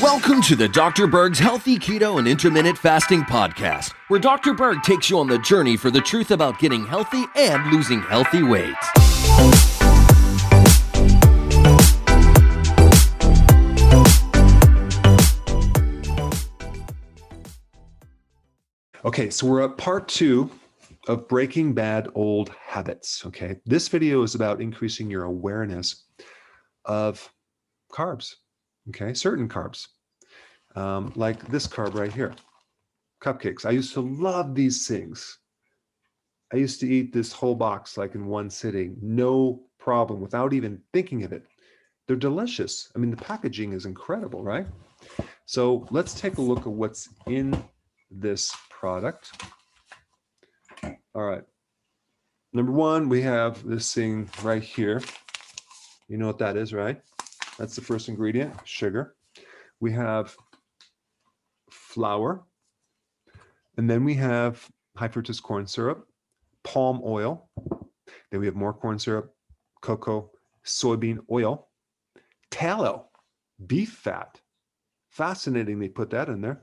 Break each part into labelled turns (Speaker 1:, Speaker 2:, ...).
Speaker 1: Welcome to the Dr. Berg's Healthy Keto and Intermittent Fasting Podcast, where Dr. Berg takes you on the journey for the truth about getting healthy and losing healthy weight.
Speaker 2: Okay, so we're at part two of breaking bad old habits. Okay, this video is about increasing your awareness of carbs. Okay, certain carbs, um, like this carb right here, cupcakes. I used to love these things. I used to eat this whole box like in one sitting, no problem, without even thinking of it. They're delicious. I mean, the packaging is incredible, right? So let's take a look at what's in this product. All right. Number one, we have this thing right here. You know what that is, right? That's the first ingredient, sugar. We have flour. And then we have high fructose corn syrup, palm oil. Then we have more corn syrup, cocoa, soybean oil, tallow, beef fat. Fascinating, they put that in there.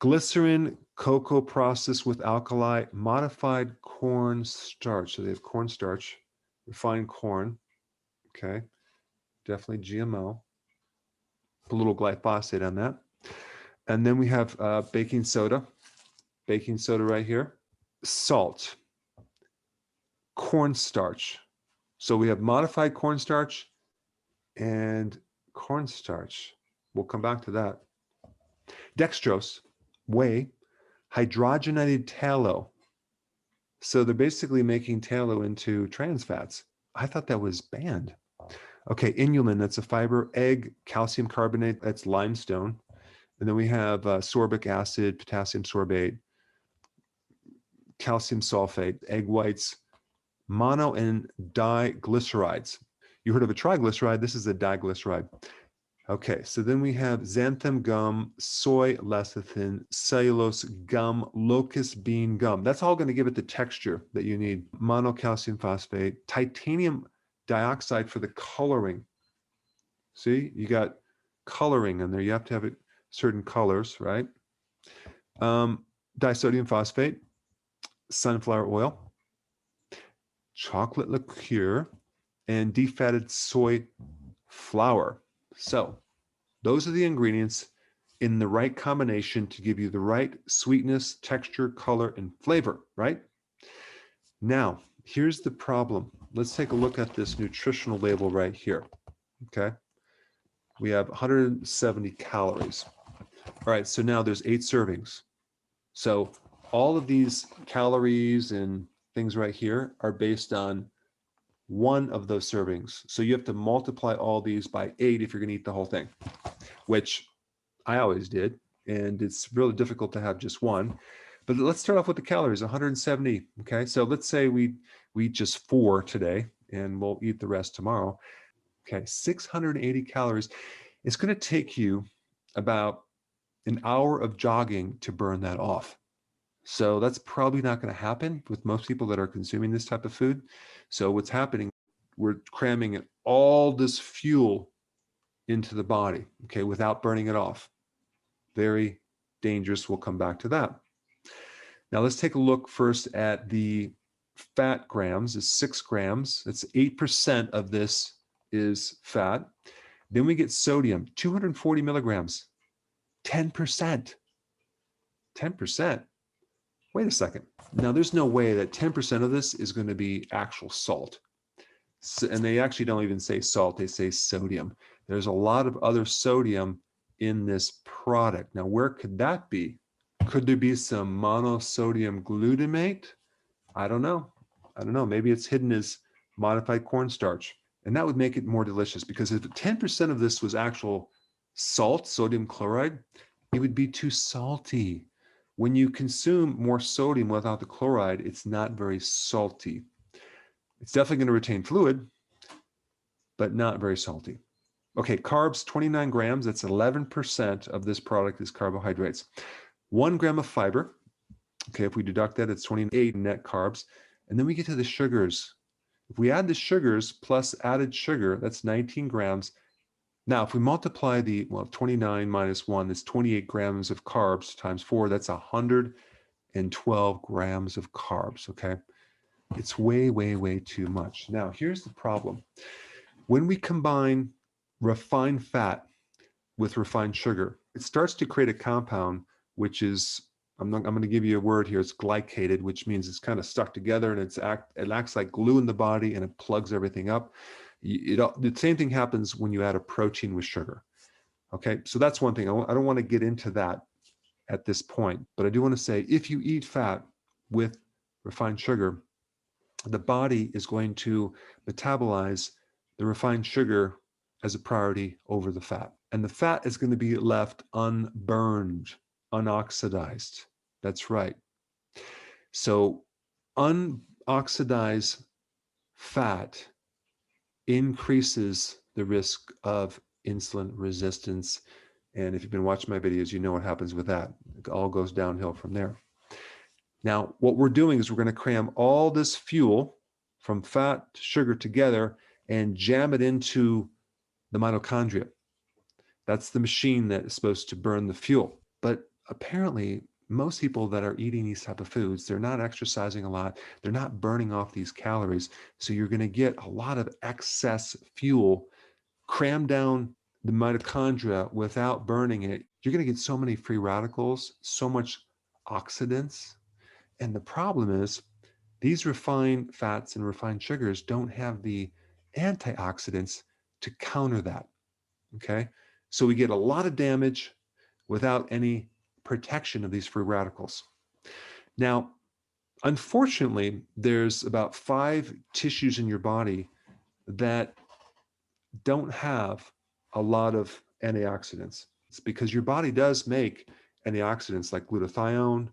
Speaker 2: Glycerin, cocoa processed with alkali, modified corn starch. So they have corn starch, refined corn. Okay. Definitely GMO. A little glyphosate on that. And then we have uh, baking soda, baking soda right here, salt, cornstarch. So we have modified cornstarch and cornstarch. We'll come back to that. Dextrose, whey, hydrogenated tallow. So they're basically making tallow into trans fats. I thought that was banned. Okay, inulin, that's a fiber. Egg, calcium carbonate, that's limestone. And then we have uh, sorbic acid, potassium sorbate, calcium sulfate, egg whites, mono and diglycerides. You heard of a triglyceride? This is a diglyceride. Okay, so then we have xanthan gum, soy lecithin, cellulose gum, locust bean gum. That's all going to give it the texture that you need. Monocalcium phosphate, titanium dioxide for the coloring. See, you got coloring in there. You have to have it certain colors, right? Um, disodium phosphate, sunflower oil, chocolate liqueur, and defatted soy flour. So, those are the ingredients in the right combination to give you the right sweetness, texture, color, and flavor, right? Now, here's the problem. Let's take a look at this nutritional label right here. Okay. We have 170 calories. All right. So now there's eight servings. So all of these calories and things right here are based on one of those servings. So you have to multiply all these by eight if you're going to eat the whole thing, which I always did. And it's really difficult to have just one. But let's start off with the calories 170. Okay. So let's say we, we eat just four today and we'll eat the rest tomorrow. Okay. 680 calories. It's going to take you about an hour of jogging to burn that off. So that's probably not going to happen with most people that are consuming this type of food. So what's happening, we're cramming all this fuel into the body, okay, without burning it off. Very dangerous. We'll come back to that. Now let's take a look first at the fat grams. It's six grams. It's 8% of this is fat. Then we get sodium, 240 milligrams, 10%. 10%. Wait a second. Now, there's no way that 10% of this is going to be actual salt. So, and they actually don't even say salt, they say sodium. There's a lot of other sodium in this product. Now, where could that be? Could there be some monosodium glutamate? I don't know. I don't know. Maybe it's hidden as modified cornstarch. And that would make it more delicious because if 10% of this was actual salt, sodium chloride, it would be too salty. When you consume more sodium without the chloride, it's not very salty. It's definitely going to retain fluid, but not very salty. Okay, carbs 29 grams, that's 11% of this product is carbohydrates. One gram of fiber. Okay, if we deduct that, it's 28 net carbs. And then we get to the sugars. If we add the sugars plus added sugar, that's 19 grams. Now, if we multiply the, well, 29 minus 1, that's 28 grams of carbs times 4, that's 112 grams of carbs, okay? It's way, way, way too much. Now, here's the problem. When we combine refined fat with refined sugar, it starts to create a compound which is I'm, not, I'm going to give you a word here. It's glycated, which means it's kind of stuck together and it's act, it acts like glue in the body and it plugs everything up. It, it, the same thing happens when you add a protein with sugar. Okay, so that's one thing. I, I don't want to get into that at this point, but I do want to say if you eat fat with refined sugar, the body is going to metabolize the refined sugar as a priority over the fat. And the fat is going to be left unburned unoxidized. That's right. So, unoxidized fat increases the risk of insulin resistance. And if you've been watching my videos, you know what happens with that. It all goes downhill from there. Now, what we're doing is we're going to cram all this fuel from fat to sugar together and jam it into the mitochondria. That's the machine that is supposed to burn the fuel. But apparently most people that are eating these type of foods they're not exercising a lot they're not burning off these calories so you're going to get a lot of excess fuel crammed down the mitochondria without burning it. You're going to get so many free radicals so much oxidants and the problem is these refined fats and refined sugars don't have the antioxidants to counter that okay? So we get a lot of damage without any protection of these free radicals. Now, unfortunately, there's about five tissues in your body that don't have a lot of antioxidants. It's because your body does make antioxidants like glutathione,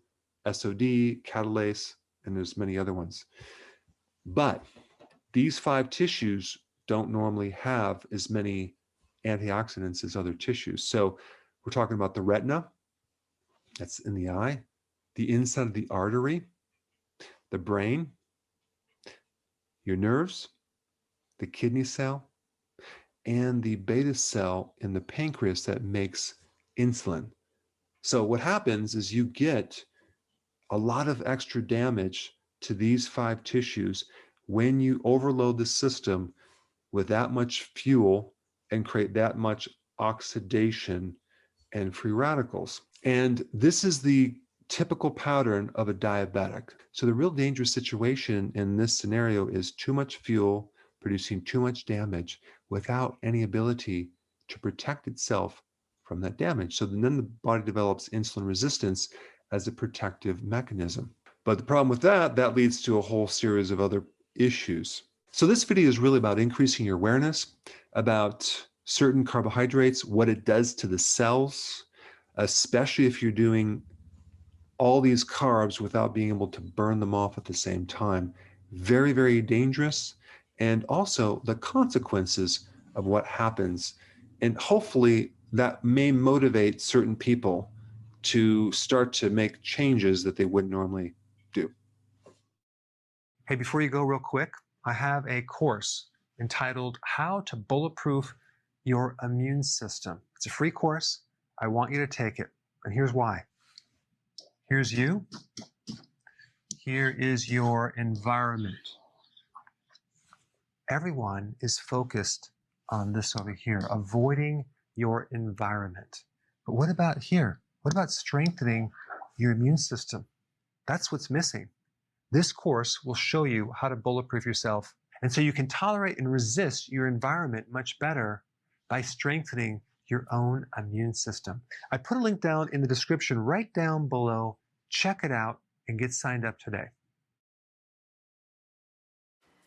Speaker 2: SOD, catalase, and there's many other ones. But these five tissues don't normally have as many antioxidants as other tissues. So we're talking about the retina, that's in the eye, the inside of the artery, the brain, your nerves, the kidney cell, and the beta cell in the pancreas that makes insulin. So, what happens is you get a lot of extra damage to these five tissues when you overload the system with that much fuel and create that much oxidation and free radicals. And this is the typical pattern of a diabetic. So the real dangerous situation in this scenario is too much fuel producing too much damage without any ability to protect itself from that damage. So then the body develops insulin resistance as a protective mechanism. But the problem with that, that leads to a whole series of other issues. So this video is really about increasing your awareness about certain carbohydrates, what it does to the cells, especially if you're doing all these carbs without being able to burn them off at the same time. Very, very dangerous. And also the consequences of what happens. And hopefully that may motivate certain people to start to make changes that they wouldn't normally do.
Speaker 3: Hey, before you go, real quick, I have a course entitled How to Bulletproof Your Immune System. It's a free course. I want you to take it. And here's why. Here's you. Here is your environment. Everyone is focused on this over here, avoiding your environment. But what about here? What about strengthening your immune system? That's what's missing. This course will show you how to bulletproof yourself. And so you can tolerate and resist your environment much better by strengthening your own immune system. I put a link down in the description right down below. Check it out and get signed up today.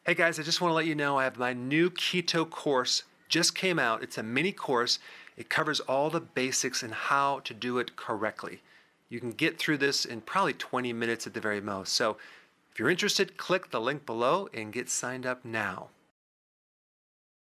Speaker 3: Hey guys, I just want to let you know I have my new keto course just came out. It's a mini course. It covers all the basics and how to do it correctly. You can get through this in probably 20 minutes at the very most. So if you're interested, click the link below and get signed up now.